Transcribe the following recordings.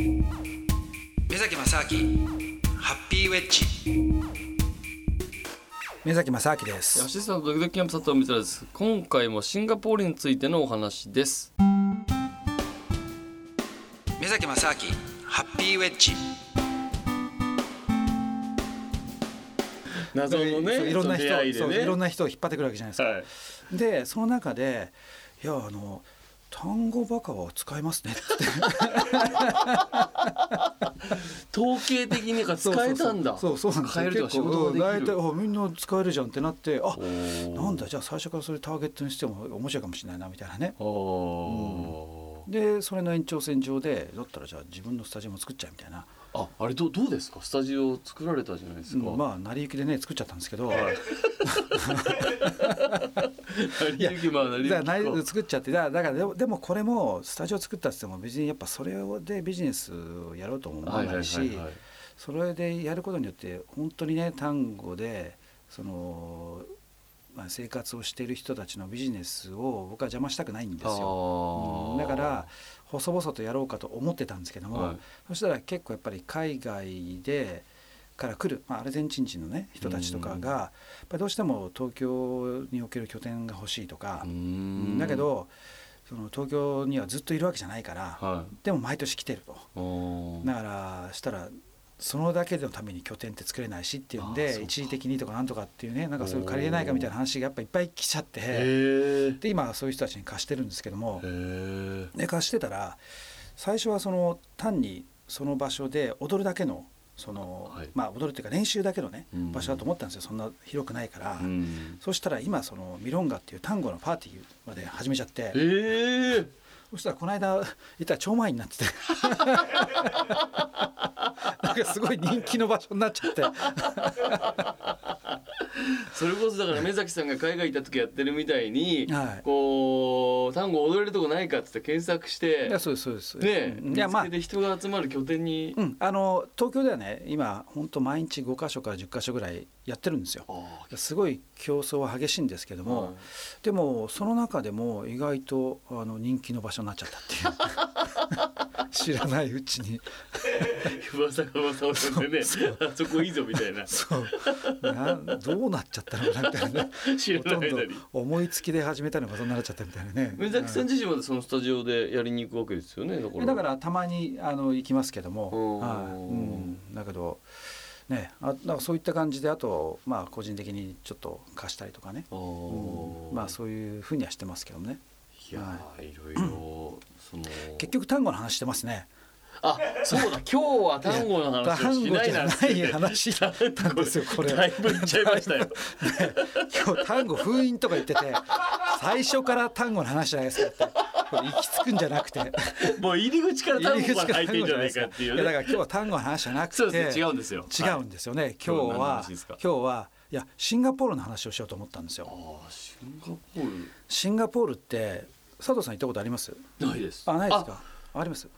目崎正明ハッピーウェッジ。目崎正明です。アシスタントドキドキキャンプ佐藤光です。今回もシンガポールについてのお話です。目崎正明ハッピーウェッジ。謎のねいろんな人、出会いでそういろんねな人を引っ張ってくるわけじゃないですか、はい。でその中でいやあの単語バカは使えますねって。統計的にか使えたんだ。そうそうそう。そう使えるとか仕結構大体あみんな使えるじゃんってなってあなんだじゃあ最初からそれターゲットにしても面白いかもしれないなみたいなね。おー。でそれの延長線上でだったらじゃあ自分のスタジオも作っちゃうみたいな、ああれどうどうですか？スタジオ作られたじゃないですか、うんまあ成り行きでね作っちゃったんですけど、はい。成り行きまあ成り行き内作っちゃって。だだからでもでもこれもスタジオ作ったっつっても別にやっぱそれでビジネスをやろうとも思わないしそれでやることによって本当にね単語でその、まあ、生活をしている人たちのビジネスを僕は邪魔したくないんですよ。うん。だから細々とやろうかと思ってたんですけども、はい。そしたら結構やっぱり海外でから来る、まあ、アルゼンチン人のね人たちとかが、やっぱりどうしても東京における拠点が欲しいとかう、ん。だけどその東京にはずっといるわけじゃないから、はい。でも毎年来てると。だからしたらそのだけのために拠点って作れないしっていうんで一時的にとかなんとかっていうねなんかそういう借りれないかみたいな話がやっぱいっぱい来ちゃって。で今はそういう人たちに貸してるんですけども。で貸してたら最初はその単にその場所で踊るだけのその、はい。まあ踊るっていうか練習だけのねうん。場所だと思ったんですよ。そんな広くないから。うん。そしたら今そのミロンガっていう単語のパーティーまで始めちゃって。へえそしたらこの間行ったら超満員になってて。なんかすごい人気の場所になっちゃって それこそだから目崎さんが海外行った時やってるみたいに、はい。こう単語踊れるとこないかっつって検索していやそうですそうです。ね見つけて人が集まる拠点に、うん、あの東京ではね今本当毎日5か所から10か所ぐらいやってるんですよ。あ。すごい競争は激しいんですけども、はい。でもその中でも意外とあの人気の場所になっちゃったっていう 知らないうちに。噂が噂を呼んでねあそこいいぞみたいな。そう。などうなっちゃったのかなみたいな。ね知らほとんどない間に思いつきで始めたのがそんなになっちゃったみたいなね。目崎さん自身までそのスタジオでやりに行くわけですよねだから。だからたまにあの行きますけども、はい。うん、だけどねあだからそういった感じであとまあ個人的にちょっと貸したりとかね、うん。まあそういうふうにはしてますけどねいやーいろいろその結局単語の話してますね。あそうだ。今日は単語の話を単語しないじゃなない話だったんですよこれ。だいぶ言っちゃいましたよ。今日単語封印とか言ってて最初から単語の話じゃないですかって。これ行き着くんじゃなくて。もう入り口から単語が入ってんじゃないかっていうね。やだから今日は単語の話じゃなくて。そうですね。違うんですよ。違うんですよね、今日は話ですか？今日はいやシンガポールの話をしようと思ったんですよ。シンガポーシンガポールって佐藤さん行ったことあります？ルないです。あないですか？あります？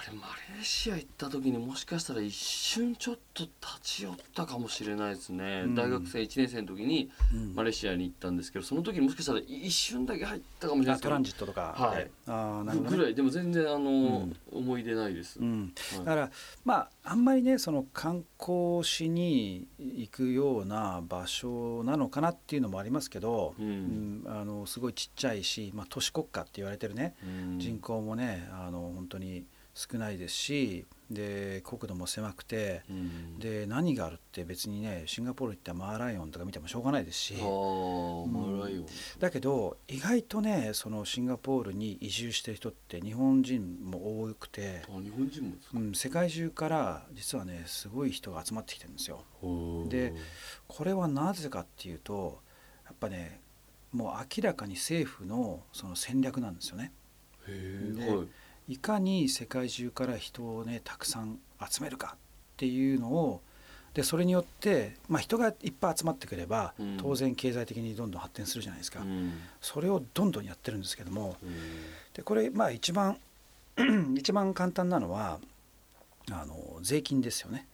あれマレーシア行った時にもしかしたら一瞬ちょっと立ち寄ったかもしれないですね、うん。大学生1年生の時にうん。マレーシアに行ったんですけどその時にもしかしたら一瞬だけ入ったかもしれないですトランジットとか。で、はい。ああなるほど、ね。ぐらい。でも全然あの、ん。思い出ないです、うん、はい。だからまああんまりねその観光しに行くような場所なのかなっていうのもありますけど、うん。うん。あのすごいちっちゃいし、まあ、都市国家って言われてるね、うん。人口もねあの本当に少ないですしで国土も狭くてうん。で何があるって別にねシンガポール行ったらマーライオンとか見てもしょうがないですし。ああマライオン、だけど意外とねそのシンガポールに移住してる人って日本人も多くて、あ日本人もうん、世界中から実はねすごい人が集まってきてるんですよ。でこれはなぜかっていうとやっぱねもう明らかに政府のその戦略なんですよね。でへえはいいかに世界中から人をねたくさん集めるかっていうのをでそれによって、まあ、人がいっぱい集まってくれば、うん。当然経済的にどんどん発展するじゃないですか、うん。それをどんどんやってるんですけども。うん。でこれまあ一番 一番簡単なのはあの税金ですよね、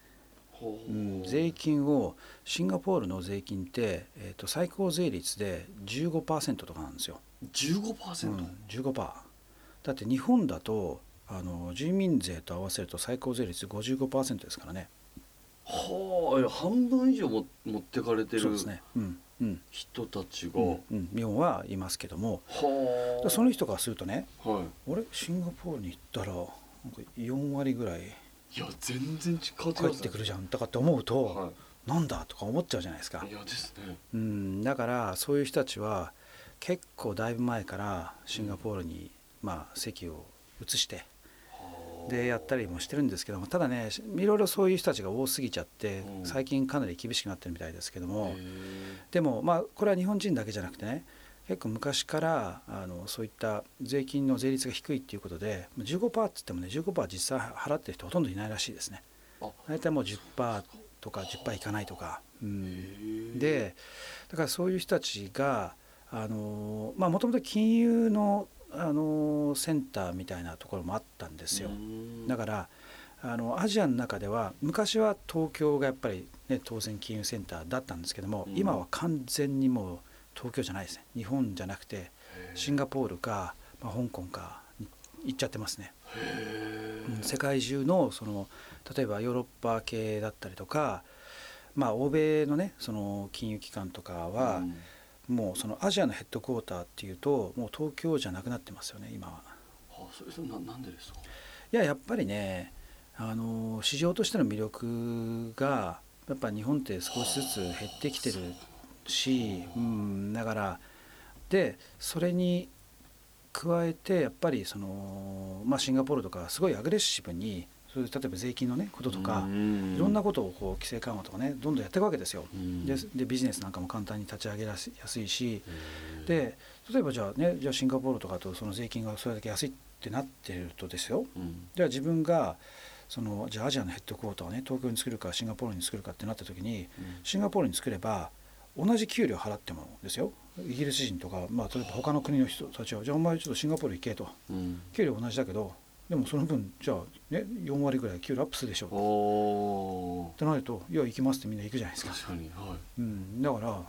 ほう。うん。税金をシンガポールの税金って、えー、と最高税率で15%とかなんですよ、15%、うん、15%だって日本だとあの住民税と合わせると最高税率55%ですからね。はあ半分以上も持ってかれてるそうですね。うんうん。人たちが、うんうん。日本はいますけども。はあ。その人からするとねは俺シンガポールに行ったらなんか4割ぐらいいいや全然違う帰ってくるじゃんとかって思うと、はなんだとか思っちゃうじゃないですか。い、いやですね。うん、だからそういう人たちは結構だいぶ前からシンガポールに、まあ、席を移してはあでやったりもしてるんですけどもただねいろいろそういう人たちが多すぎちゃってうん。最近かなり厳しくなってるみたいですけどもでもまあこれは日本人だけじゃなくてね結構昔からあのそういった税金の税率が低いっていうことで15%っつってもね15%実際払ってる人ほとんどいないらしいですね。あ。大体もう10%とか10%いかないとか、うん、でだからそういう人たちがあのまあもともと金融のあのセンターみたいなところもあったんですよ。うん。だからあのアジアの中では昔は東京がやっぱり、ね、当然金融センターだったんですけども、うん。今は完全にもう東京じゃないですね。日本じゃなくてシンガポールか、まあ、香港かに行っちゃってますね、うん世界中のその例えばヨーロッパ系だったりとかまあ欧米のねその金融機関とかは、うんもうそのアジアのヘッドクォーターっていうともう東京じゃなくなってますよね今は。はあそれななんでですか？いややっぱりねあの市場としての魅力がやっぱ日本って少しずつ減ってきてるし、うん、だからでそれに加えてやっぱりその、まあ、シンガポールとかすごいアグレッシブにそういう例えば税金のねこととか、いろんなことをこう規制緩和とかねどんどんやっていくわけですよ。うん。ででビジネスなんかも簡単に立ち上げやすやすいし、で例えばじゃあねじゃあシンガポールとかとその税金がそれだけ安いってなってるとですよ。うん。じゃあ自分がそのじゃあアジアのヘッドクォーターをね東京に作るかシンガポールに作るかってなった時にうん。シンガポールに作れば同じ給料払ってもですよ。イギリス人とか、まあ、例えば他の国の人たちはじゃあお前ちょっとシンガポール行けと。うん。給料同じだけどでもその分じゃあね4割ぐらい給料アップするでしょおおってなるといや行きますってみんな行くじゃないですか、確かにはい。うん、だから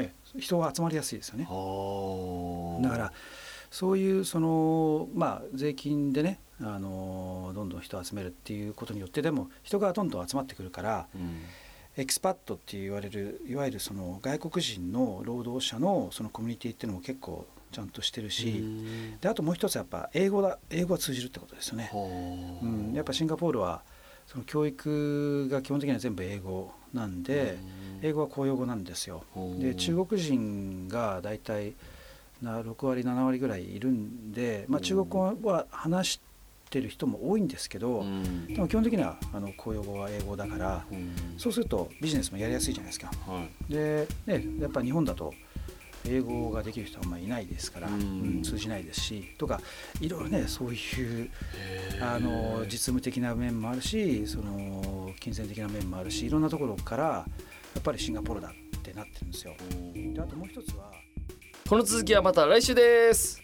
ね人が集まりやすいですよね。はあだからそういうそのまあ税金でねあのどんどん人を集めるっていうことによってでも人がどんどん集まってくるからうん。エキスパットって言われるいわゆるその外国人の労働者のそのコミュニティっていうのも結構ちゃんとしてるし、うん。であともう一つやっぱ英語だ英語が通じるってことですよね。はあうん、やっぱシンガポールはその教育が基本的には全部英語なんで、英語は公用語なんですよ。で中国人が大体な6割7割ぐらいいるんで、まあ、中国語は話してる人も多いんですけど、うん。でも基本的にはあの公用語は英語だからうん。そうするとビジネスもやりやすいじゃないですか。はい。で、ね、やっぱ日本だと英語ができる人はあんまりいないですから、うん。うん通じないですしとかいろいろねそういうあの実務的な面もあるしその金銭的な面もあるしいろんなところからやっぱりシンガポールだってなってるんですよ。であともう一つはこの続きはまた来週です